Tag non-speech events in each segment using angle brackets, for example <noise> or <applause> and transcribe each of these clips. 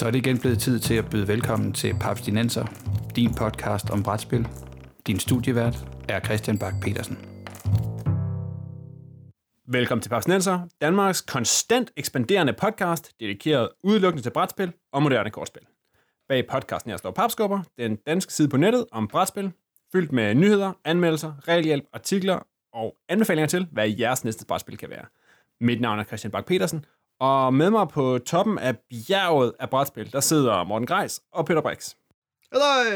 Så er det igen blevet tid til at byde velkommen til Paps Dinenser, din podcast om brætspil. Din studievært er Christian Bak petersen Velkommen til Paps Dinenser, Danmarks konstant ekspanderende podcast, dedikeret udelukkende til brætspil og moderne kortspil. Bag podcasten her står Papskubber, den danske side på nettet om brætspil, fyldt med nyheder, anmeldelser, regelhjælp, artikler og anbefalinger til, hvad jeres næste brætspil kan være. Mit navn er Christian Bak petersen og med mig på toppen af bjerget af brætspil, der sidder Morten Greis og Peter Brix. Hallo!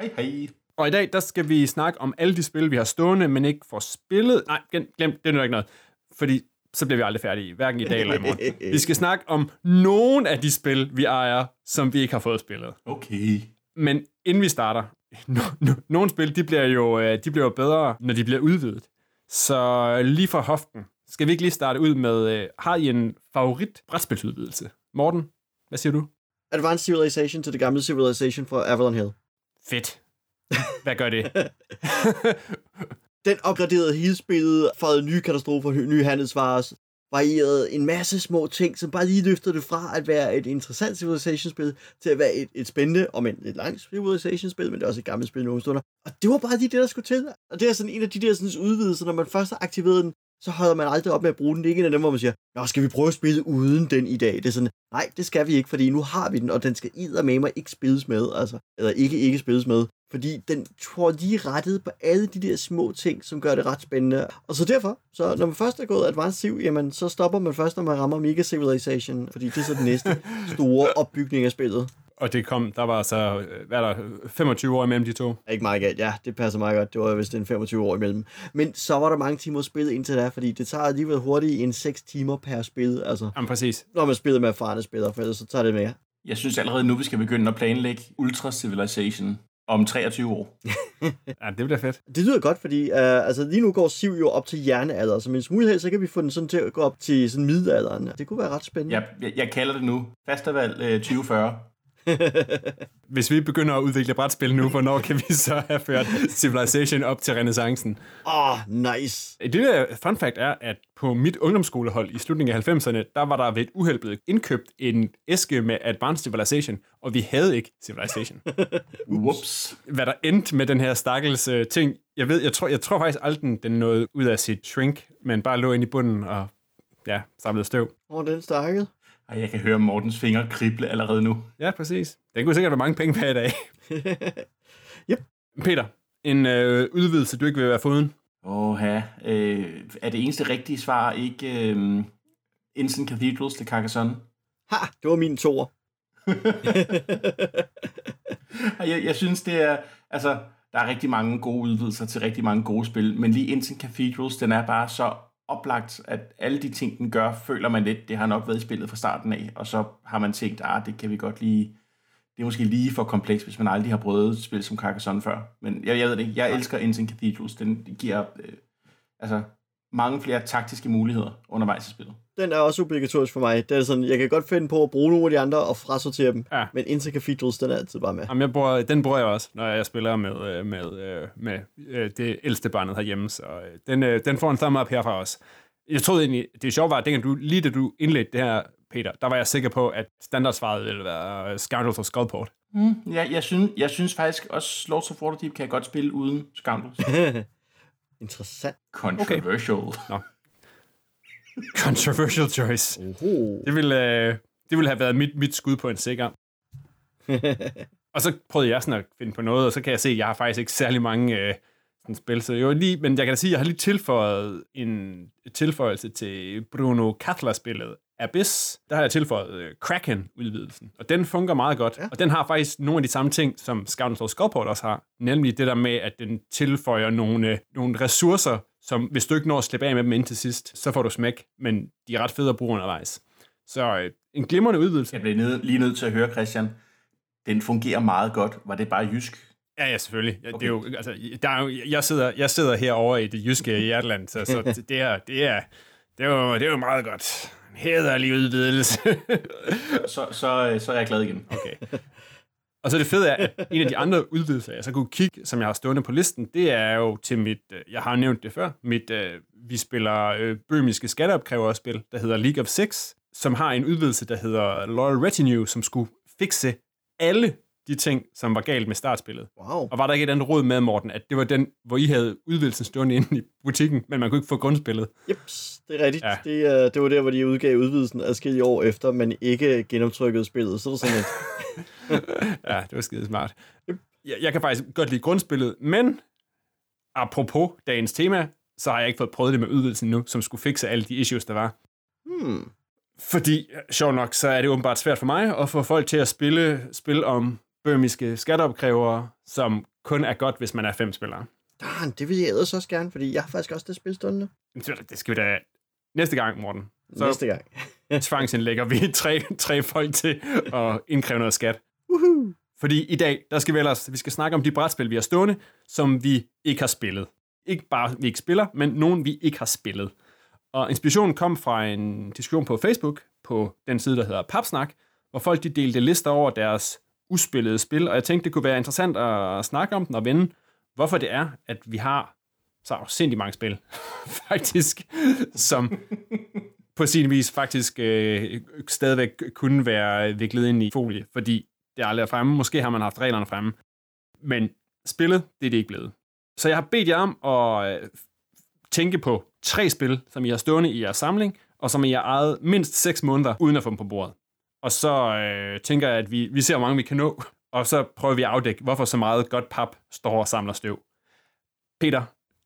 Hej, hej. Og i dag, der skal vi snakke om alle de spil, vi har stående, men ikke får spillet. Nej, glem, det er ikke noget. Fordi så bliver vi aldrig færdige, hverken i dag eller i morgen. <laughs> Vi skal snakke om nogle af de spil, vi ejer, som vi ikke har fået spillet. Okay. Men inden vi starter, no, no, nogle spil, de bliver, jo, øh, de bliver jo bedre, når de bliver udvidet. Så lige fra hoften, skal vi ikke lige starte ud med, øh, har I en favorit brætspilsudvidelse? Morten, hvad siger du? Advanced Civilization til det gamle Civilization fra Avalon Hill. Fedt. Hvad gør det? <laughs> Den opgraderede hele spillet, fået nye katastrofer, nye handelsvarer, varieret en masse små ting, som bare lige løfter det fra at være et interessant Civilization-spil, til at være et, et spændende, og men et langt Civilization-spil, men det er også et gammelt spil nogle stunder. Og det var bare lige det, der skulle til. Og det er sådan en af de der sådan, udvidelser, når man først har aktiveret den, så holder man aldrig op med at bruge den. Det er ikke en af dem, hvor man siger, Nå, skal vi prøve at spille uden den i dag? Det er sådan, nej, det skal vi ikke, fordi nu har vi den, og den skal med mig ikke spilles med, altså, eller ikke ikke spilles med, fordi den tror lige rettet på alle de der små ting, som gør det ret spændende. Og så derfor, så når man først er gået Advanced Civ, jamen, så stopper man først, når man rammer Mega Civilization, fordi det er så den næste store opbygning af spillet. Og det kom, der var så, hvad er der, 25 år imellem de to? Ikke meget galt, ja, det passer meget godt. Det var vist en 25 år imellem. Men så var der mange timer spillet indtil da, fordi det tager alligevel hurtigt en 6 timer per spil, altså. Jamen præcis. Når man spiller med erfarne spillere, for ellers så tager det mere. Jeg synes allerede nu, vi skal begynde at planlægge Ultra Civilization om 23 år. <laughs> ja, det bliver fedt. Det lyder godt, fordi uh, altså, lige nu går Siv jo op til hjernealder, så hvis mulighed, så kan vi få den sådan til at gå op til sådan middelalderen. Det kunne være ret spændende. Jeg, jeg, jeg kalder det nu Fastervalg øh, 2040. <laughs> Hvis vi begynder at udvikle brætspil nu, hvornår kan vi så have ført Civilization op til renaissancen? Åh, oh, nice. Det der fun fact er, at på mit ungdomsskolehold i slutningen af 90'erne, der var der ved et uheld blevet indkøbt en æske med Advanced Civilization, og vi havde ikke Civilization. <laughs> Whoops. Hvad der endte med den her stakkels uh, ting, jeg ved, jeg tror, jeg tror faktisk aldrig, den nåede ud af sit shrink, men bare lå inde i bunden og ja, samlede støv. Hvor den stakket? Ej, jeg kan høre Mortens fingre krible allerede nu. Ja, præcis. Det kunne sikkert være mange penge per dag. <laughs> yep. Peter, en øh, udvidelse, du ikke vil være foden? Åh, ja. Øh, er det eneste rigtige svar ikke øh, Instant Cathedrals til Carcassonne? Ha, det var min toer. <laughs> jeg, jeg synes, det er... Altså, der er rigtig mange gode udvidelser til rigtig mange gode spil, men lige Instant Cathedrals, den er bare så oplagt, at alle de ting, den gør, føler man lidt, det har nok været i spillet fra starten af, og så har man tænkt, ah, det kan vi godt lige, det er måske lige for komplekst, hvis man aldrig har prøvet et spil som Carcassonne før. Men jeg, jeg ved det ikke, jeg elsker Instant Cathedrals, den giver øh, altså, mange flere taktiske muligheder undervejs i spillet. Den er også obligatorisk for mig. Det er sådan, jeg kan godt finde på at bruge nogle af de andre og frasortere dem, ja. men Instant Cathedrals, den er altid bare med. Jamen, jeg bruger, den bruger jeg også, når jeg spiller med, øh, med, øh, med, med det ældste barnet herhjemme, så den, den får en thumb up herfra også. Jeg troede egentlig, det sjove var, at dengang du, lige da du indledte det her, Peter, der var jeg sikker på, at standardsvaret ville være Scoundrels og Skullport. Mm, ja, jeg synes, jeg synes faktisk også, Lords of Waterdeep kan godt spille uden Scoundrels. <laughs> Interessant. Controversial. Okay. Nå. <laughs> Controversial choice. Uh-huh. Det, ville, øh, det ville have været mit, mit skud på en sikker. <laughs> og så prøvede jeg sådan at finde på noget, og så kan jeg se, at jeg har faktisk ikke særlig mange øh, sådan spil. Så jo lige, men jeg kan da sige, at jeg har lige tilføjet en tilføjelse til Bruno Kattler-spillet Abyss. Der har jeg tilføjet øh, Kraken-udvidelsen, og den fungerer meget godt. Ja. Og den har faktisk nogle af de samme ting, som Scout Skullport også har. Nemlig det der med, at den tilføjer nogle, øh, nogle ressourcer, som hvis du ikke når at slippe af med dem ind til sidst, så får du smæk, men de er ret fede at bruge undervejs. Så øh, en glimrende udvidelse. Jeg bliver ned, lige nødt til at høre, Christian. Den fungerer meget godt. Var det bare jysk? Ja, ja, selvfølgelig. Okay. Det er jo, altså, der er jo, jeg, sidder, jeg sidder herovre i det jyske Hjertland, så, så <laughs> det, er, det, er, det, er jo, det er jo meget godt. En hederlig udvidelse. <laughs> så, så, så er jeg glad igen. Okay. <laughs> Og så det fede er, at en af de andre udvidelser, jeg så kunne kigge, som jeg har stående på listen, det er jo til mit, øh, jeg har nævnt det før, mit, øh, vi spiller øh, bømiske skatteopkræverspil, der hedder League of Six, som har en udvidelse, der hedder Loyal Retinue, som skulle fikse alle de ting, som var galt med startspillet. Wow. Og var der ikke et andet råd med, Morten, at det var den, hvor I havde udvidelsen stående inde i butikken, men man kunne ikke få grundspillet? Jeps, det er rigtigt. Ja. Det, uh, det var der, hvor de udgav udvidelsen adskillige år efter, men ikke genoptrykkede spillet. Så det sådan lidt, <laughs> Ja, det var skide smart. Jeg, jeg kan faktisk godt lide grundspillet, men apropos dagens tema, så har jeg ikke fået prøvet det med udvidelsen nu, som skulle fikse alle de issues, der var. hmm, Fordi, sjov nok, så er det åbenbart svært for mig at få folk til at spille spil om bøhmiske skatteopkrævere, som kun er godt, hvis man er fem spillere. darn, det vil jeg ellers også gerne, fordi jeg har faktisk også det spil stående. Det skal vi da næste gang, Morten. Så Næste gang. <laughs> tvangsindlægger vi tre, tre folk til at indkræve noget skat. Woohoo! Fordi i dag, der skal vi ellers, vi skal snakke om de brætspil, vi har stående, som vi ikke har spillet. Ikke bare, vi ikke spiller, men nogen, vi ikke har spillet. Og inspirationen kom fra en diskussion på Facebook, på den side, der hedder Papsnak, hvor folk de delte lister over deres uspillede spil, og jeg tænkte, det kunne være interessant at snakke om den og vende, hvorfor det er, at vi har så sindssygt mange spil, <laughs> faktisk, som på sin vis faktisk øh, stadigvæk kunne være viklet ind i folie, fordi det aldrig er fremme. Måske har man haft reglerne fremme. Men spillet, det er det ikke blevet. Så jeg har bedt jer om at øh, tænke på tre spil, som I har stående i jeres samling, og som I har ejet mindst 6 måneder, uden at få dem på bordet. Og så øh, tænker jeg, at vi, vi ser, hvor mange vi kan nå, og så prøver vi at afdække, hvorfor så meget godt pap står og samler støv. Peter,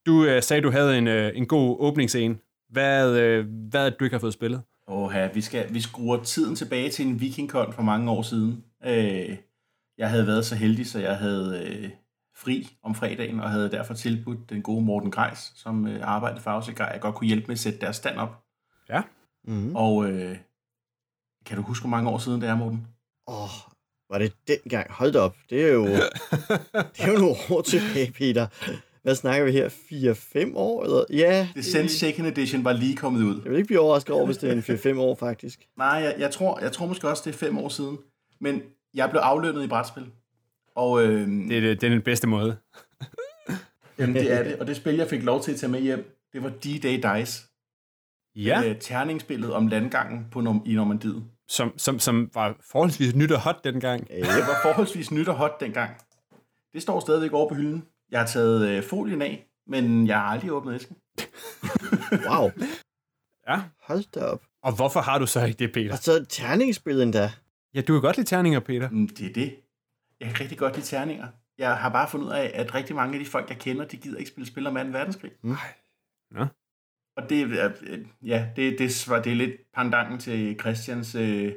du øh, sagde, du havde en, øh, en god åbningsscene. Hvad, øh, hvad er det, du ikke har fået spillet? Åh, vi, skal, vi skruer tiden tilbage til en vikingkon for mange år siden. Øh, jeg havde været så heldig, så jeg havde øh, fri om fredagen, og havde derfor tilbudt den gode Morten Grejs, som øh, arbejdede for at jeg godt kunne hjælpe med at sætte deres stand op. Ja. Mm. Og øh, kan du huske, hvor mange år siden det er, Morten? Åh, oh, var det dengang? Hold da op. Det er jo, <laughs> det er jo nogle år tilbage, Peter. Hvad snakker vi her? 4-5 år? Eller? Ja, Descent Second Edition var lige kommet ud. jeg vil ikke blive overrasket over, hvis det er en 4-5 år, faktisk. Nej, jeg, jeg, tror, jeg tror måske også, det er fem år siden. Men jeg blev aflønnet i brætspil. Og øh, Det, er det, det er den bedste måde. <laughs> jamen, det er det. Og det spil, jeg fik lov til at tage med hjem, det var D-Day Dice. Ja. Øh, terningsspillet om landgangen på Norm- i Normandiet. Som, som, som var forholdsvis nyt og hot dengang. Ja, Det var forholdsvis nyt og hot dengang. Det står stadigvæk over på hylden. Jeg har taget øh, folien af, men jeg har aldrig åbnet æsken. <laughs> wow. Ja. Hold da op. Og hvorfor har du så ikke det, Peter? Og så terningsspil endda. Ja, du kan godt lide terninger, Peter. Mm, Det er det. Jeg kan rigtig godt lide terninger. Jeg har bare fundet ud af, at rigtig mange af de folk, jeg kender, de gider ikke spille spil om 2. verdenskrig. Nå. Og det, er, øh, ja, det, det, svar- det er lidt pandangen til Christians... Øh,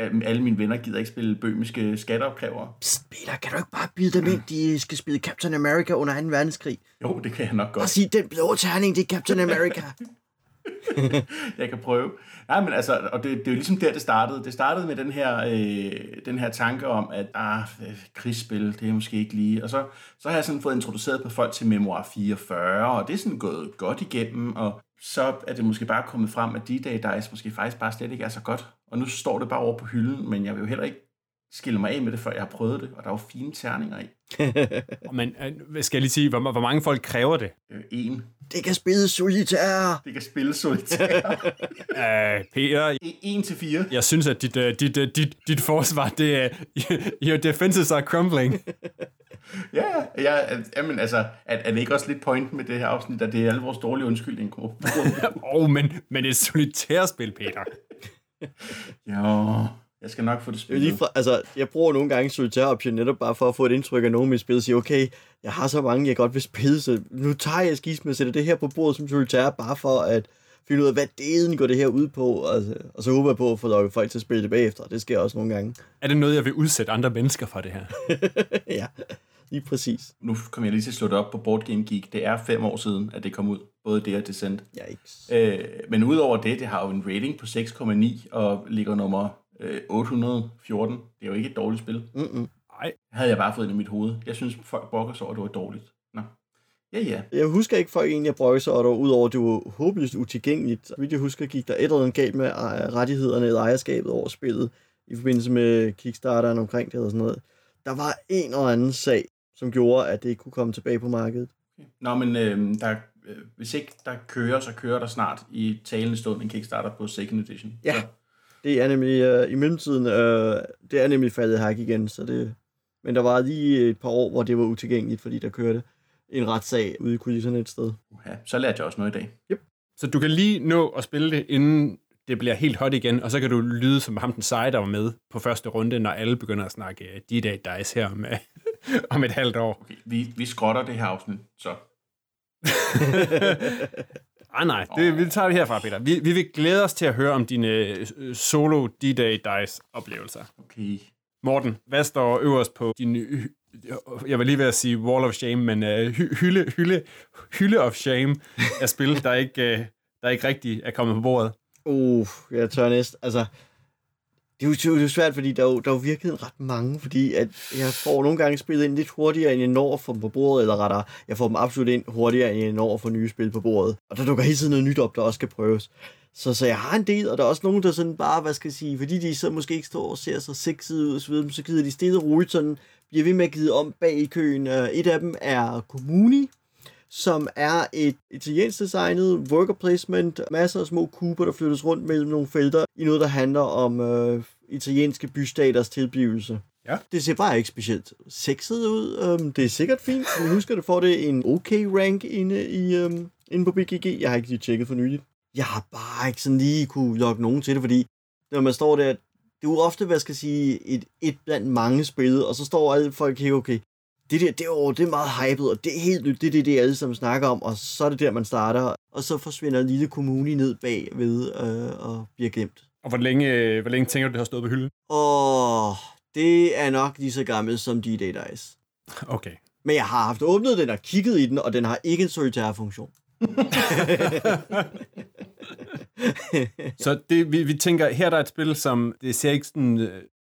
øh, alle mine venner gider ikke spille bømiske skatteopkrævere. Psst, Peter, kan du ikke bare byde dem ind, de skal spille Captain America under 2. verdenskrig? Jo, det kan jeg nok Og godt. sige, den blå terning, det er Captain America. <laughs> <laughs> jeg kan prøve. Nej, men altså, og det, det er jo ligesom der, det startede. Det startede med den her, øh, den her tanke om, at ah, øh, krigsspil, det er måske ikke lige. Og så, så har jeg sådan fået introduceret på folk til Memoir 44, og det er sådan gået godt igennem, og så er det måske bare kommet frem, at D-Day Dice måske faktisk bare slet ikke er så godt. Og nu står det bare over på hylden, men jeg vil jo heller ikke skille mig af med det, før jeg har prøvet det, og der er jo fine terninger i. <laughs> Men øh, skal jeg lige sige, hvor, hvor mange folk kræver det? Øh, en. det kan spille solitær. Det kan spille solitær. Uh, <laughs> Peter, en til fire. jeg synes, at dit, uh, dit, uh, dit, dit forsvar, det er... <laughs> your defenses are crumbling. Ja, ja, jamen altså, er, er det ikke også lidt point med det her afsnit, at det er alle vores dårlige undskyldning? Åh, oh, men, men et solitærspil, Peter. Jo, jeg skal nok få det er lige spillet. fra, altså, jeg bruger nogle gange solitær option netop bare for at få et indtryk af nogen med spil og sige, okay, jeg har så mange, jeg godt vil spille, så nu tager jeg skisme og sætter det her på bordet som solitær, bare for at finde ud af, hvad delen går det her ud på, og, og så håber jeg på at få lukket folk til at spille det bagefter. Det sker også nogle gange. Er det noget, jeg vil udsætte andre mennesker for det her? <laughs> ja, lige præcis. Nu kommer jeg lige til at slå det op på Board Game Geek. Det er fem år siden, at det kom ud. Både det og Descent. Ja, ikke. Øh, men udover det, det har jo en rating på 6,9 og ligger nummer øh, 814. Det er jo ikke et dårligt spil. Mm-mm. Nej. Havde jeg bare fået ind i mit hoved. Jeg synes, folk brokker sig over, at det var dårligt. Nå. Ja, ja. Jeg husker ikke folk egentlig at brokke sig over det, udover at det var håbløst utilgængeligt. Så vidt jeg husker, gik der et eller andet galt med øh, rettighederne eller ejerskabet over spillet i forbindelse med Kickstarteren omkring det og sådan noget. Der var en eller anden sag, som gjorde, at det ikke kunne komme tilbage på markedet. Nå, men øh, der, øh, hvis ikke der kører, så kører der snart i talende stund en Kickstarter på Second Edition. Ja. Så, Det er nemlig, øh, i mellemtiden, øh, det er nemlig faldet hak igen, så det... Men der var lige et par år, hvor det var utilgængeligt, fordi der kørte en retssag ude i kulisserne et sted. Ja, så lærte jeg også noget i dag. Yep. Så du kan lige nå at spille det, inden det bliver helt hot igen, og så kan du lyde som ham den seje, der var med på første runde, når alle begynder at snakke uh, D-Day Dice her om, <laughs> om et halvt år. Okay, vi, vi skrotter det her afsnit, så. <laughs> ah, nej, det, vi tager det herfra, Peter. Vi, vi vil glæde os til at høre om dine uh, solo D-Day Dice oplevelser. Okay. Morten, hvad står øverst på din, jeg var lige ved at sige Wall of Shame, men uh, hylde, hylde, hylde of Shame af spil, der ikke, uh, der ikke rigtig er kommet på bordet? Uh, jeg tør næst. Altså, det er, jo, det er jo svært, fordi der er jo, der er jo virkelig ret mange, fordi at jeg får nogle gange spillet ind lidt hurtigere, end jeg når for dem på bordet, eller rettere, jeg får dem absolut ind hurtigere, end jeg når for nye spil på bordet. Og der dukker hele tiden noget nyt op, der også skal prøves. Så, så jeg har en del, og der er også nogen, der sådan bare, hvad skal jeg sige, fordi de så måske ikke står og ser så sexet ud så videre, så gider de stille og roligt sådan, bliver ved med at give om bag i køen. Et af dem er Kommuni, som er et italiensk designet worker placement, masser af små kuber, der flyttes rundt mellem nogle felter, i noget, der handler om øh, italienske bystaters tilblivelse. Ja. Det ser bare ikke specielt sexet ud. Um, det er sikkert fint. Men husker, du får det en okay rank inde, i, um, inde på BGG. Jeg har ikke lige tjekket for nyligt. Jeg har bare ikke sådan lige kunne lokke nogen til det, fordi når man står der, det er jo ofte, hvad skal jeg sige, et, et blandt mange spil, og så står alle folk her, okay, det der, det er, det er meget hypet, og det er helt nyt, det er det, det alle sammen snakker om, og så er det der, man starter, og så forsvinder en lille kommune ned bag ved øh, og bliver glemt. Og hvor længe, hvor længe tænker du, det har stået på hylden? Åh, det er nok lige så gammelt som D-Day Dice. Okay. Men jeg har haft åbnet den og kigget i den, og den har ikke en solitær funktion. <laughs> så det, vi, vi tænker, her der er et spil, som det ser ikke sådan,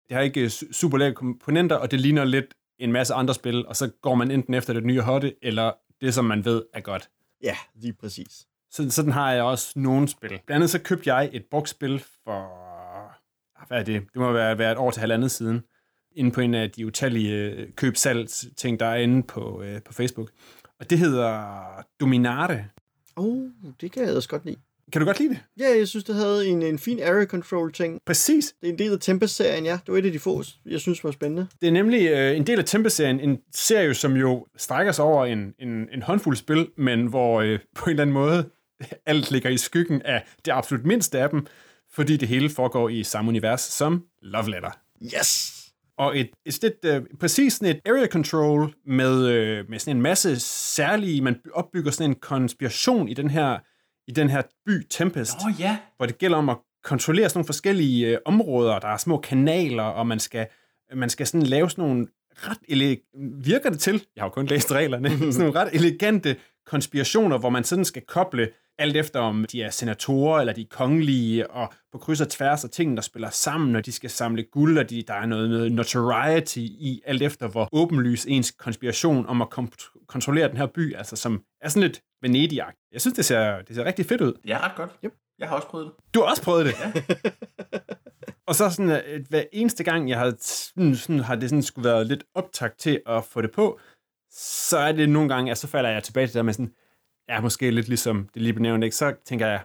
det har ikke super komponenter, og det ligner lidt en masse andre spil, og så går man enten efter det nye hotte, eller det, som man ved er godt. Ja, lige præcis. Så, sådan har jeg også nogle spil. Blandt andet så købte jeg et boksspil for, hvad er det? Det må være, være et år til halvandet siden, inde på en af de utallige køb ting der er inde på, øh, på Facebook. Og det hedder Dominare. Oh, det kan jeg også godt lide. Kan du godt lide det? Ja, jeg synes, det havde en, en fin area control ting. Præcis. Det er en del af Tempest-serien, ja. Det var et af de få, jeg synes var spændende. Det er nemlig øh, en del af Tempest-serien, en serie, som jo strækker sig over en, en, en håndfuld spil, men hvor øh, på en eller anden måde <laughs> alt ligger i skyggen af det absolut mindste af dem, fordi det hele foregår i samme univers som Love Letter. Yes! Og et, et, et, øh, præcis sådan et area control med, øh, med sådan en masse særlige, man opbygger sådan en konspiration i den her i den her by Tempest, oh, ja. hvor det gælder om at kontrollere sådan nogle forskellige øh, områder. Der er små kanaler, og man skal, man skal sådan lave sådan nogle ret ele- virker det til, jeg har jo kun læst reglerne, <laughs> sådan nogle ret elegante konspirationer, hvor man sådan skal koble alt efter om de er senatorer eller de er kongelige, og på kryds og tværs af tingene, der spiller sammen, og de skal samle guld, og de, der er noget, noget notoriety i, alt efter hvor åbenlys ens konspiration om at kom- kontrollere den her by, altså som er sådan lidt venedig -agt. Jeg synes, det ser, det ser rigtig fedt ud. Det er ret godt. Yep. Jeg har også prøvet det. Du har også prøvet det? Ja. <laughs> og så sådan, at hver eneste gang, jeg har, sådan, sådan, har det sådan skulle være lidt optakt til at få det på, så er det nogle gange, at så falder jeg tilbage til det der med sådan, ja, måske lidt ligesom det lige benævnte, ikke? så tænker jeg,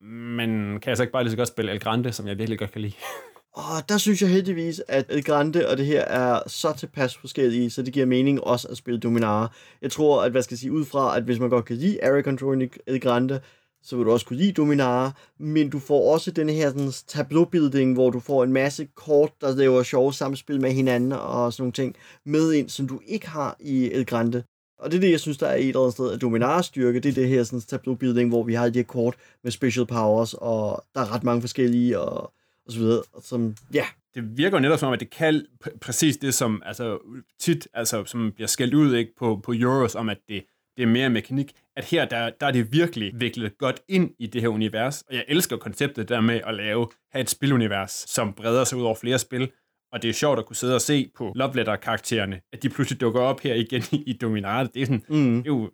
men kan jeg så ikke bare lige så godt spille El Grande, som jeg virkelig godt kan lide? <laughs> Og der synes jeg heldigvis, at El Grande og det her er så tilpas forskellige, så det giver mening også at spille Dominare. Jeg tror, at hvad skal jeg sige, ud fra, at hvis man godt kan lide Area Control El Grande, så vil du også kunne lide Dominare, men du får også den her sådan, tableau-building, hvor du får en masse kort, der laver sjove samspil med hinanden og sådan nogle ting med ind, som du ikke har i El Grande. Og det er det, jeg synes, der er et eller andet sted af Dominars styrke, det er det her sådan, tableau building, hvor vi har de her kort med special powers, og der er ret mange forskellige, og, og så videre, og som, ja. Det virker jo netop som om, at det kan pr- præcis det, som altså, tit altså, som bliver skældt ud ikke, på, på Euros, om at det, det er mere mekanik, at her, der, der er det virkelig viklet godt ind i det her univers, og jeg elsker konceptet der med at lave, have et spilunivers, som breder sig ud over flere spil, og det er sjovt at kunne sidde og se på Love Letter-karaktererne, at de pludselig dukker op her igen i Dominate. Det er, sådan, mm. det er jo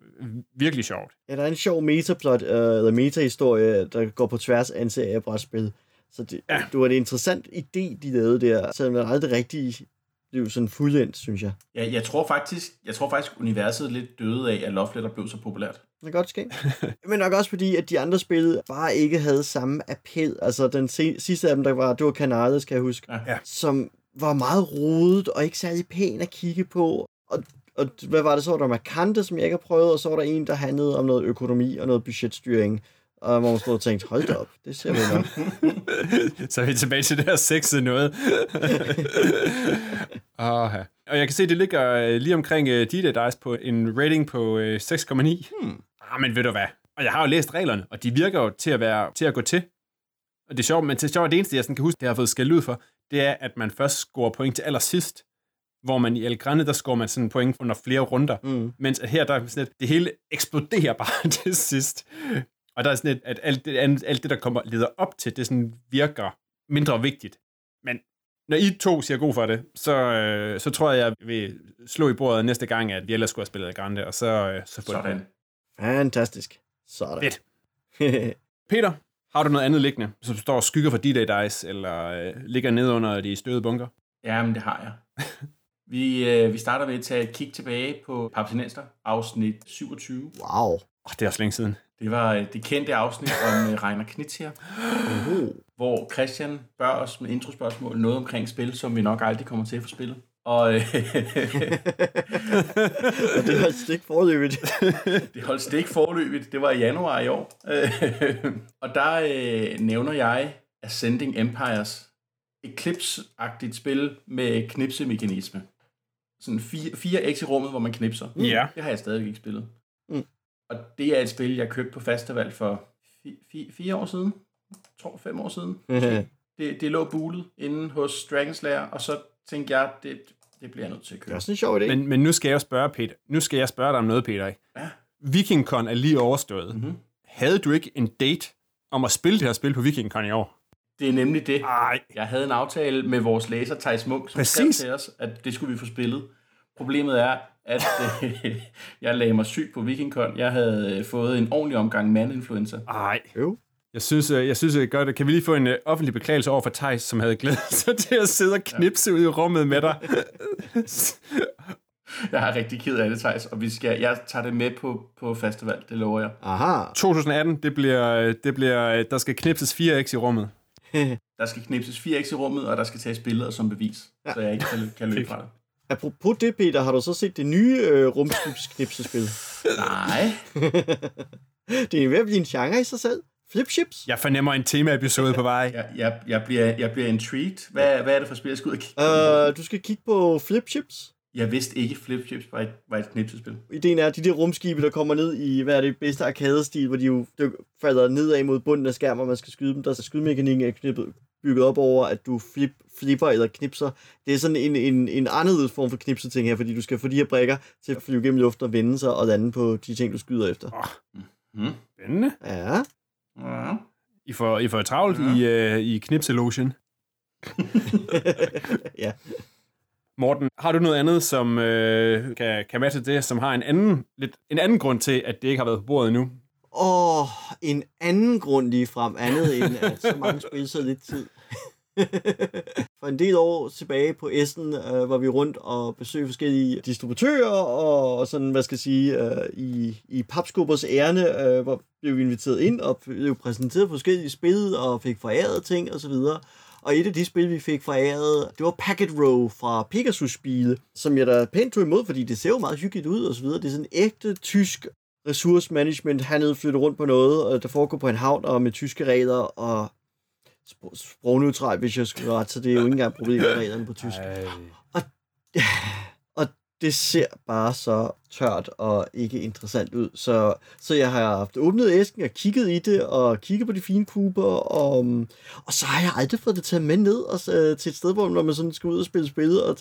virkelig sjovt. Ja, der er en sjov metaplot, uh, eller metahistorie, der går på tværs af en serie af brætspil. Så det, ja. det var en interessant idé, de lavede der, selvom det aldrig rigtig det er jo sådan fuldendt, synes jeg. Ja, jeg tror faktisk, jeg tror faktisk universet lidt døde af, at Love Letter blev så populært. Det kan godt ske. <laughs> Men nok også fordi, at de andre spil bare ikke havde samme appel. Altså den sidste af dem, der var, det var Canales, kan jeg huske, ja. som var meget rodet og ikke særlig pæn at kigge på. Og, og hvad var det så? Der var Markante, som jeg ikke har prøvet, og så var der en, der handlede om noget økonomi og noget budgetstyring. Og hvor man stod og tænkte, hold da op, det ser vi nok. <laughs> så er vi tilbage til det her sexede noget. <laughs> oh, ja. Og jeg kan se, at det ligger øh, lige omkring uh, D-Day Dice på en rating på uh, 6,9. Hmm. Ah, men ved du hvad? Og jeg har jo læst reglerne, og de virker jo til at, være, til at gå til. Og det er sjovt, men det er sjovt, det eneste, jeg sådan kan huske, det har fået skæld ud for, det er, at man først scorer point til allersidst, hvor man i El Grande, der scorer man sådan point under flere runder, mm. mens her, der er sådan et, det hele eksploderer <laughs> bare til sidst. Og der er sådan et, at alt det, alt det, der kommer leder op til, det sådan virker mindre vigtigt. Men når I to siger god for det, så, øh, så tror jeg, jeg vil slå i bordet næste gang, at vi ellers skulle have spillet Grande, og så, øh, så få Sådan. Det. Fantastisk. Sådan. Fedt. <laughs> Peter, har du noget andet liggende, som står og skygger for D-Day Dice, eller øh, ligger ned under de støde bunker? Jamen, det har jeg. <laughs> vi, øh, vi starter med at tage et kig tilbage på Papsinester, afsnit 27. Wow. Oh, det er også længe siden. Det var øh, det kendte afsnit om uh, Reiner Knitz her, uh-huh. hvor Christian bør os med introspørgsmål noget omkring spil, som vi nok aldrig kommer til at få spillet. Og, øh, <laughs> og det holdt stik forløbigt. <laughs> det holdt stik forløbigt. Det var i januar i år. <laughs> og der øh, nævner jeg Ascending Empires. Eclipse-agtigt spil med knipsemekanisme. Sådan fire, fire x i rummet, hvor man knipser. Ja. Det har jeg stadig ikke spillet. Mm. Og det er et spil, jeg købte på festival for fi, fi, fire år siden. tror fem år siden. det, det lå bulet inde hos Dragonslayer, og så tænkte jeg, det, det bliver jeg nødt til at købe. Det er sådan en sjov idé. Men, men nu skal jeg spørge, Peter. Nu skal jeg spørge dig om noget, Peter. Ja. VikingCon er lige overstået. Mm-hmm. Havde du ikke en date om at spille det her spil på VikingCon i år? Det er nemlig det. Ej. Jeg havde en aftale med vores læser, Thijs Munk, som Præcis. skrev til os, at det skulle vi få spillet. Problemet er, at <laughs> øh, jeg lagde mig syg på VikingCon. Jeg havde øh, fået en ordentlig omgang mandinfluenza. Ej. Jo. Jeg synes, øh, jeg synes, det er godt. Kan vi lige få en uh, offentlig beklagelse over for Thijs, som havde glædet <laughs> sig til at sidde og knipse ja. ud i rummet med dig? <laughs> jeg er rigtig ked af det, Thijs, og vi skal, jeg tager det med på, på festival, det lover jeg. Aha. 2018, det bliver, det bliver, der skal knipses 4x i rummet. der skal knipses 4x i rummet, og der skal tages billeder som bevis, ja. så jeg ikke kan, kan løbe fra det. Apropos det, Peter, har du så set det nye øh, rumskibsknipsespil? <laughs> Nej. <laughs> det er ved at blive en genre i sig selv. Flipships? Jeg fornemmer en temaepisode på vej. Jeg, jeg, jeg, bliver, jeg bliver intrigued. Hvad, hvad er det for spil, jeg skal ud og kigge på? Uh, du skal kigge på Flipships. Jeg vidste ikke, Flipships var et, var et knipsespil. Ideen er, at de der rumskibe, der kommer ned i, hvad er det, bedste arcade-stil, hvor de jo falder nedad mod bunden af skærmen, og man skal skyde dem. Der er skydemekanikken er knippet, bygget op over, at du flip, flipper eller knipser. Det er sådan en, en, en anderledes form for knipseting her, fordi du skal få de her brækker til at flyve gennem luften og vende sig og lande på de ting, du skyder efter. Oh. Mm. Spændende. Ja. Ja. I får, I får travlt ja. i, uh, i knipselotion. <laughs> ja. Morten, har du noget andet, som øh, kan, kan matche det, som har en anden, lidt, en anden grund til, at det ikke har været på bordet endnu? Åh, oh, en anden grund lige frem, andet end at så mange spil så lidt tid. For en del år tilbage på Essen øh, var vi rundt og besøgte forskellige distributører og, og sådan, hvad skal jeg sige, øh, i, i Papskubbers ærne, øh, hvor blev vi inviteret ind og blev præsenteret forskellige spil og fik foræret ting og så videre. Og et af de spil, vi fik foræret, det var Packet Row fra Pegasus-spil, som jeg da pænt tog imod, fordi det ser jo meget hyggeligt ud og så videre. Det er sådan ægte tysk ressourcemanagement, han flyttet rundt på noget, og der foregår på en havn og med tyske regler, og sprogneutral, hvis jeg skulle ret, så det er jo ikke engang problem med reglerne på tysk. Og, og det ser bare så tørt og ikke interessant ud. Så, så jeg har haft åbnet æsken og kigget i det, og kigget på de fine kuber, og, og så har jeg aldrig fået det taget med ned og, uh, til et sted, hvor når man sådan skal ud og spille spil, og,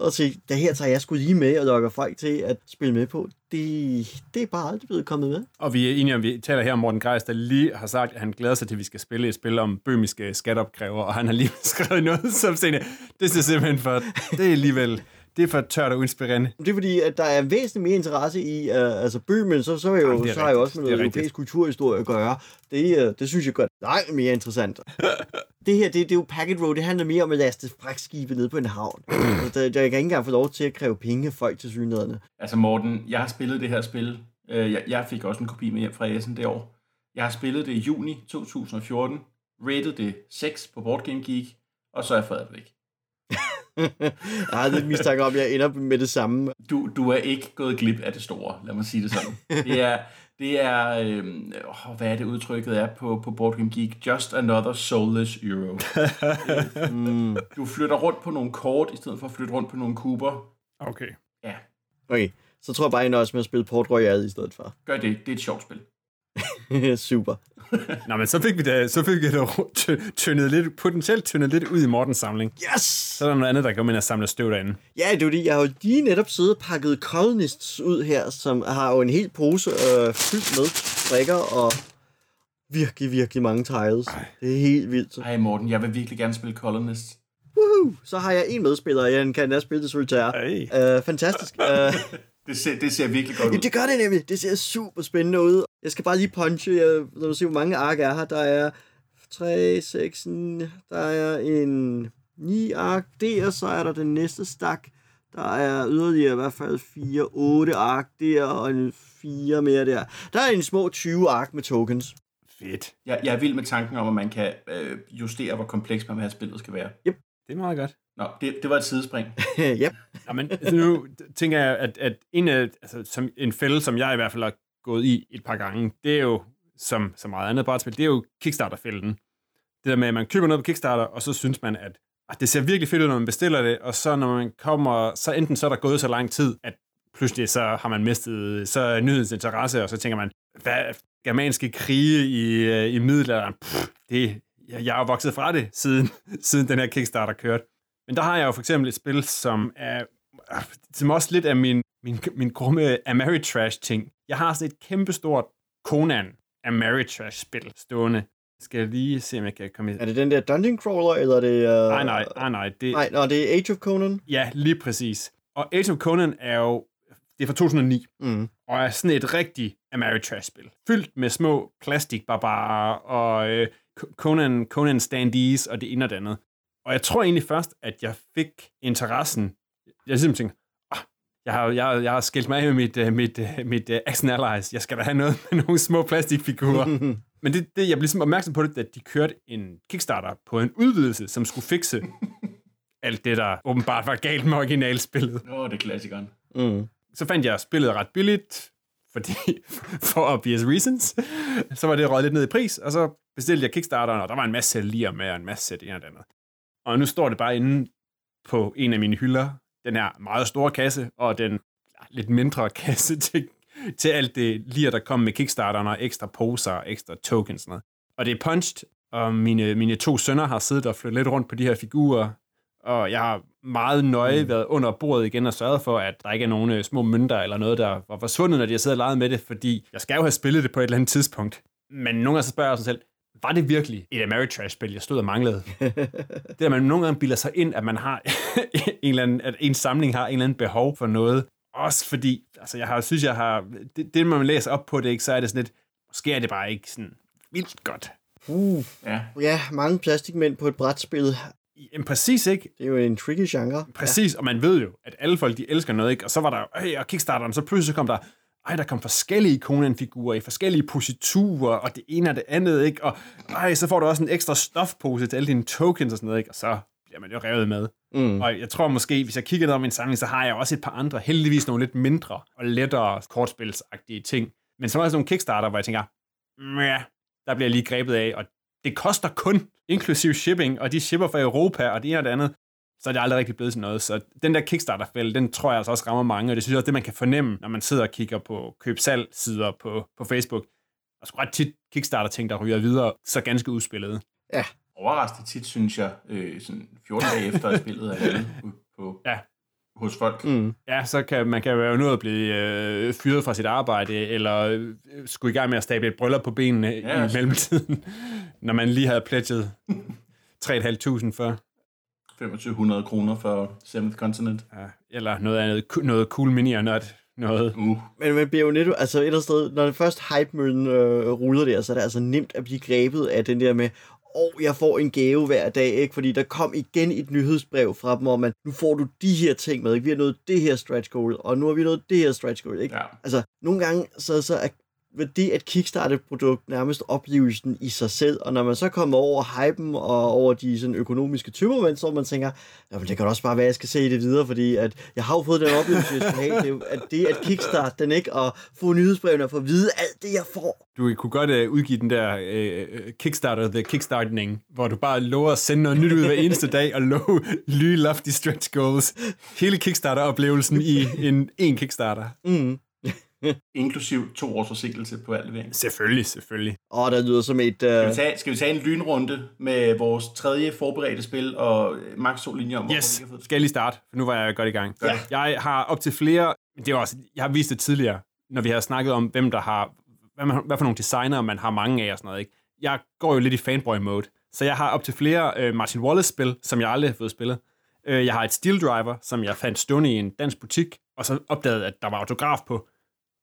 og se, det her tager jeg sgu lige med og lokker folk til at spille med på. Det, det er bare aldrig blevet kommet med. Og vi er enige om, vi taler her om Morten Greis, der lige har sagt, at han glæder sig til, at vi skal spille et spil om bømiske skatopkræver, og han har lige <laughs> skrevet noget som sådan, det er simpelthen for, det er alligevel, det er for tørt og inspirerende. Det er fordi, at der er væsentligt mere interesse i uh, altså Bøhmen, så, så, er jo, ja, så har jeg også med noget europæisk kulturhistorie at gøre. Det, uh, det synes jeg godt langt mere interessant. <laughs> det her, det, det er jo Packet Road, det handler mere om at laste fragtskibe ned på en havn. <clears throat> altså, der, jeg kan ikke engang få lov til at kræve penge af folk til synligheden. Altså Morten, jeg har spillet det her spil Øh, jeg, jeg fik også en kopi med hjem fra Essen det år. Jeg har spillet det i juni 2014, rated det 6 på Board Game Geek, og så er jeg fået det væk. <laughs> jeg har lidt mistanke om, at jeg ender med det samme. Du, du er ikke gået glip af det store, lad mig sige det sådan. Det er, det er øh, hvad er det udtrykket er på, på Board Game Geek? Just another soulless euro. <laughs> mm. Du flytter rundt på nogle kort, i stedet for at flytte rundt på nogle kuber. Okay. Ja. Okay, så tror jeg bare, at jeg også med at spille Port Royale i stedet for. Gør det, det er et sjovt spil. <laughs> Super. <laughs> Nå, men så fik vi da, så fik vi da tyndet lidt, potentielt tyndet lidt ud i Mortens samling. Yes! Så er der noget andet, der kommer ind og samler støv derinde. Ja, det er det. Jeg har jo lige netop siddet og pakket Colonists ud her, som har jo en hel pose øh, fyldt med brikker og virkelig, virkelig mange tiles. Ej. Det er helt vildt. Hej Morten, jeg vil virkelig gerne spille Colonists. Woohoo! Så har jeg en medspiller, og jeg kan også spille det solitaire. Uh, fantastisk. Uh, <laughs> det, ser, det ser virkelig godt ud. Ja, det gør det nemlig. Det ser super spændende ud. Jeg skal bare lige punche. Jeg, lad mig se, hvor mange ark er her. Der er 3, 6, der er en 9 ark der, så er der den næste stak. Der er yderligere i hvert fald 4, 8 ark der, og en 4 mere der. Der er en små 20 ark med tokens. Fedt. Jeg, jeg er vild med tanken om, at man kan øh, justere, hvor kompleks man vil have spillet skal være. Yep. Det er meget godt. Nå, det, det var et sidespring. <laughs> yep. ja, men altså, nu tænker jeg, at, at en, af, altså, som en fælde, som jeg i hvert fald har gået i et par gange, det er jo, som så meget andet brætspil, det er jo Kickstarter-fælden. Det der med, at man køber noget på Kickstarter, og så synes man, at at det ser virkelig fedt ud, når man bestiller det, og så når man kommer, så enten så er der gået så lang tid, at pludselig så har man mistet så nyhedens interesse, og så tænker man, hvad germanske krige i, øh, i middelalderen, pff, det, jeg, jeg er vokset fra det, siden, <laughs> siden den her Kickstarter kørte. Men der har jeg jo for eksempel et spil, som er som også lidt af min, min, min grumme Ameritrash-ting. Jeg har sådan et kæmpestort Conan Ameritrash-spil stående. Skal jeg lige se, om jeg kan komme i... Er det den der Dungeon Crawler, eller er det... Uh... Nej, nej, nej, nej. Det... Nej, nej, det er Age of Conan? Ja, lige præcis. Og Age of Conan er jo... Det er fra 2009. Mm. Og er sådan et rigtig Ameritrash-spil. Fyldt med små plastikbarbarer og øh, Conan, Conan standees og det ene og det andet. Og jeg tror egentlig først, at jeg fik interessen. Jeg simpelthen tænkte, ah, jeg har, jeg, jeg har skilt mig af med mit, uh, mit, uh, mit uh, Action Allies. Jeg skal da have noget med nogle små plastikfigurer. <laughs> Men det, det, jeg blev ligesom opmærksom på det, at de kørte en Kickstarter på en udvidelse, som skulle fikse alt det, der åbenbart var galt med originalspillet. Åh, oh, det er klassikeren. Mm. Så fandt jeg spillet ret billigt, fordi <laughs> for obvious reasons. Så var det røget lidt ned i pris, og så bestilte jeg Kickstarteren, og der var en masse lige med, og en masse sæt en og det andet. Og nu står det bare inde på en af mine hylder, den her meget store kasse, og den lidt mindre <laughs> kasse til, til alt det lir, der kom med Kickstarteren, og ekstra poser, og ekstra tokens. og Noget. Og det er punched, og mine, mine to sønner har siddet og flyttet lidt rundt på de her figurer, og jeg har meget nøje mm. været under bordet igen og sørget for, at der ikke er nogen øh, små mønter eller noget, der var forsvundet, når de har siddet og leget med det, fordi jeg skal jo have spillet det på et eller andet tidspunkt. Men nogle gange så spørger jeg sig selv, var det virkelig et Ameritrash-spil, jeg stod og manglede? <laughs> det at man nogle gange bilder sig ind, at man har <laughs> en eller anden, at en samling har en eller anden behov for noget. Også fordi, altså jeg har, synes, jeg har, det, det man læser op på det, ikke, så er det sådan lidt, måske er det bare ikke sådan vildt godt. Uh, ja. ja, mange plastikmænd på et brætspil. Jamen, præcis ikke. Det er jo en tricky genre. Præcis, ja. og man ved jo, at alle folk, de elsker noget, ikke? Og så var der hey, og Kickstarteren, så pludselig kom der ej, der kom forskellige Conan-figurer i forskellige positurer, og det ene og det andet, ikke? Og ej, så får du også en ekstra stofpose til alle dine tokens og sådan noget, ikke? Og så bliver man jo revet med. Mm. Og jeg tror måske, hvis jeg kigger ned om min samling, så har jeg også et par andre, heldigvis nogle lidt mindre og lettere kortspilsagtige ting. Men så er der nogle Kickstarter, hvor jeg tænker, ja, der bliver jeg lige grebet af, og det koster kun, inklusiv shipping, og de shipper fra Europa, og det ene og det andet så er det aldrig rigtig blevet til noget. Så den der Kickstarter-fælde, den tror jeg altså også rammer mange, og det synes jeg også, det man kan fornemme, når man sidder og kigger på køb-salg-sider på, på Facebook. Og så ret tit Kickstarter-ting, der ryger videre, så ganske udspillet. Ja. Overraskende tit, synes jeg, øh, sådan 14 dage efter, at spillet er på, ja. Hos folk. Mm. Ja, så kan man kan være nødt at blive øh, fyret fra sit arbejde, eller øh, skulle i gang med at stable et bryllup på benene ja, i mellemtiden, <laughs> når man lige havde pledget 3.500 før. 2500 kroner for Seventh Continent. Ja, eller noget andet, noget cool mini og noget. noget. Uh. Men man bliver jo netop, altså et eller sted, når det først hype-møllen øh, ruller der, så er det altså nemt at blive grebet af den der med, og jeg får en gave hver dag, ikke? fordi der kom igen et nyhedsbrev fra dem om, at nu får du de her ting med, ikke? vi har nået det her stretch goal, og nu har vi nået det her stretch goal. Ikke? Ja. Altså, nogle gange så, så er det at kickstarte et produkt nærmest oplevelsen i sig selv, og når man så kommer over hypen og over de sådan, økonomiske tømmermænd, så man tænker, Jamen, det kan også bare være, at jeg skal se det videre, fordi at jeg har jo fået den oplevelse, jeg skal have, det, at det at kickstarte den ikke, og få nyhedsbrevene og få at vide alt det, jeg får. Du kunne godt uh, udgive den der uh, Kickstarter, the Kickstarting, hvor du bare lover at sende noget nyt ud hver eneste dag, og love nye lofty stretch goals. Hele Kickstarter-oplevelsen i en, en Kickstarter. Mm. Inklusiv to års forsinkelse på al levering. Selvfølgelig, selvfølgelig. Og der lyder som et... Skal vi, Uh, tage, skal vi tage en lynrunde med vores tredje forberedte spil, og øh, Max to linjer om, hvorfor Yes, vi fået det? skal jeg lige starte, for nu var jeg godt i gang. Ja. Jeg har op til flere, det er også, jeg har vist det tidligere, når vi har snakket om, hvem der har, hvad, man, hvad for nogle designer man har mange af og sådan noget. Ikke? Jeg går jo lidt i fanboy-mode, så jeg har op til flere øh, Martin Wallace-spil, som jeg aldrig har fået spillet. Øh, jeg har et Steel Driver, som jeg fandt stående i en dansk butik, og så opdagede, at der var autograf på.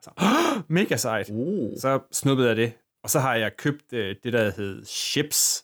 Så, <gasps> mega sejt. uh, Så snuppede jeg det. Og så har jeg købt øh, det, der hed Chips,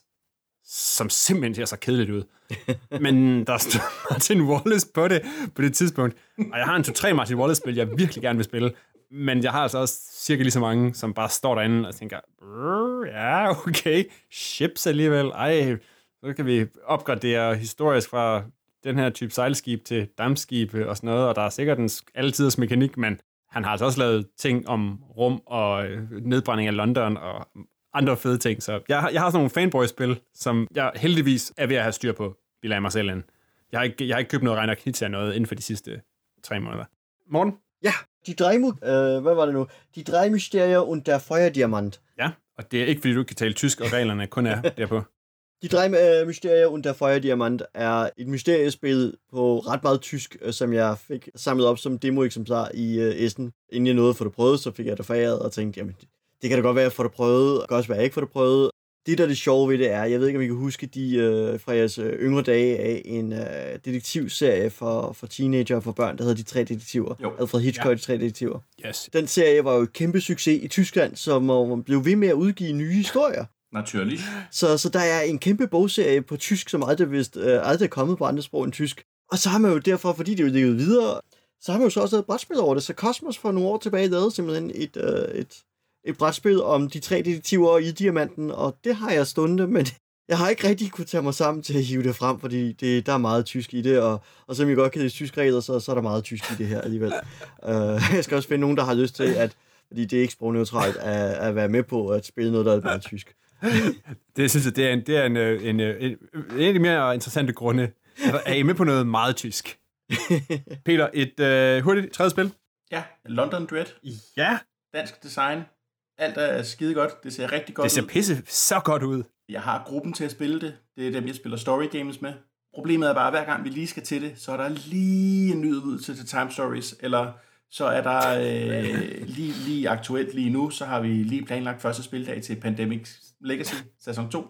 som simpelthen ser så kedeligt ud. <laughs> Men der stod <laughs> Martin Wallace på det på det tidspunkt. Og jeg har en 2-3 Martin Wallace-spil, jeg virkelig gerne vil spille. Men jeg har altså også cirka lige så mange, som bare står derinde og tænker, "Brr, ja, okay, chips alligevel. Ej, så kan vi opgradere historisk fra den her type sejlskib til dampskib og sådan noget, og der er sikkert en altiders mekanik, men han har altså også lavet ting om rum og øh, nedbrænding af London og andre fede ting. Så jeg, har- jeg har sådan nogle fanboy-spil, som jeg heldigvis er ved at have styr på, bilder jeg mig selv ind. Jeg har ikke, jeg har ikke købt noget Reiner Knizia noget inden for de sidste tre måneder. Morten? ja, die drei, øh, hvad var det nu? Die drei Mysterier und der Feuerdiamant. Ja, og det er ikke, fordi du ikke kan tale tysk, og reglerne kun er <laughs> derpå. De drei øh, Mysterier und der Feuerdiamant er et mysteriespil på ret meget tysk, øh, som jeg fik samlet op som demo-eksemplar i øh, Essen. Inden jeg nåede at få det prøvet, så fik jeg det foræret og tænkte, jamen, det kan da godt være, at jeg får det prøvet, og det kan også være, at jeg ikke får det prøvet. Det, der er det sjove ved det er, jeg ved ikke, om I kan huske de øh, fra jeres øh, yngre dage af en øh, detektivserie for, for teenager og for børn, der hedder De Tre Detektiver. Jo. Alfred Hitchcock, ja. De Tre Detektiver. Yes. Den serie var jo et kæmpe succes i Tyskland, som øh, blev ved med at udgive nye historier. Naturligt. Så, så der er en kæmpe bogserie på tysk, som aldrig, vist, øh, aldrig er kommet på andre sprog end tysk. Og så har man jo derfor, fordi det er jo levet videre, så har man jo så også lavet et brætspil over det. Så Cosmos for nogle år tilbage lavede simpelthen et, øh, et, et brætspil om de tre detektiver i Diamanten, og det har jeg stundet, men <laughs> jeg har ikke rigtig kunne tage mig sammen til at hive det frem, fordi det, der er meget tysk i det, og, og som jeg godt kan lide tysk regler, så, så er der meget tysk i det her alligevel. uh, <laughs> jeg skal også finde nogen, der har lyst til, at fordi det er ikke sprogneutralt at, at være med på at spille noget, der er meget tysk. <laughs> Det synes jeg, det er en, det er en, øh, en, øh, en, en af de mere interessante grunde. Er er I med på noget meget tysk? <laughs> Peter, et øh, hurtigt tredje spil? Ja, London Dread. Ja, Dansk design. Alt er skide godt. Det ser rigtig godt det ser ud. pisse så godt ud. Jeg har gruppen til at spille det. Det er dem, jeg spiller story games med. Problemet er bare, at hver gang vi lige skal til det, så er der lige en ny udvidelse til Time Stories, eller så er der øh, <laughs> lige, lige aktuelt lige nu, så har vi lige planlagt første spildag til Pandemic Legacy sæson 2.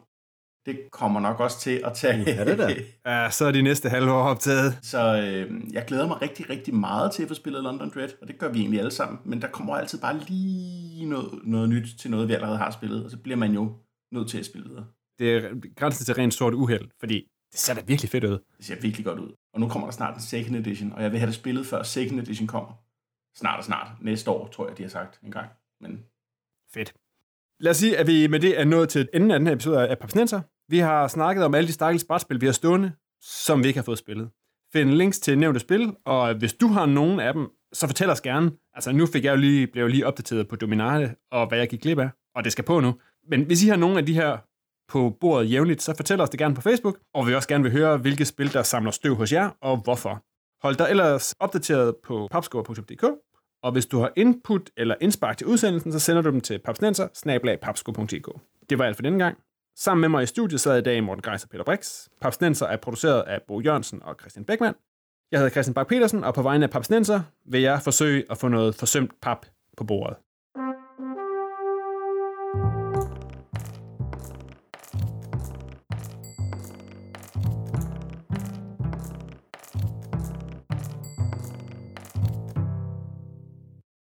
Det kommer nok også til at tage... Ja, det der. Ja, så er de næste halve år optaget. Så øh, jeg glæder mig rigtig, rigtig meget til at få spillet London Dread, og det gør vi egentlig alle sammen. Men der kommer altid bare lige noget, noget nyt til noget, vi allerede har spillet, og så bliver man jo nødt til at spille videre. Det er grænsen til rent sort uheld, fordi det ser da virkelig fedt ud. Det ser virkelig godt ud. Og nu kommer der snart en second edition, og jeg vil have det spillet før second edition kommer. Snart og snart. Næste år, tror jeg, de har sagt en gang. Men Fedt. Lad os sige, at vi med det er nået til enden af den her episode af Papsnenser. Vi har snakket om alle de stakkels brætspil, vi har stående, som vi ikke har fået spillet. Find links til nævnte spil, og hvis du har nogen af dem, så fortæl os gerne. Altså nu fik jeg jo lige, blev jeg lige opdateret på Dominate, og hvad jeg gik glip af, og det skal på nu. Men hvis I har nogen af de her på bordet jævnligt, så fortæl os det gerne på Facebook, og vi vil også gerne vil høre, hvilke spil, der samler støv hos jer, og hvorfor. Hold dig ellers opdateret på papskår.dk, og hvis du har input eller indspark til udsendelsen, så sender du dem til papsnenser Det var alt for denne gang. Sammen med mig i studiet sad i dag Morten Greis og Peter Brix. Papsnenser er produceret af Bo Jørgensen og Christian Beckmann. Jeg hedder Christian Bak petersen og på vegne af Papsnenser vil jeg forsøge at få noget forsømt pap på bordet.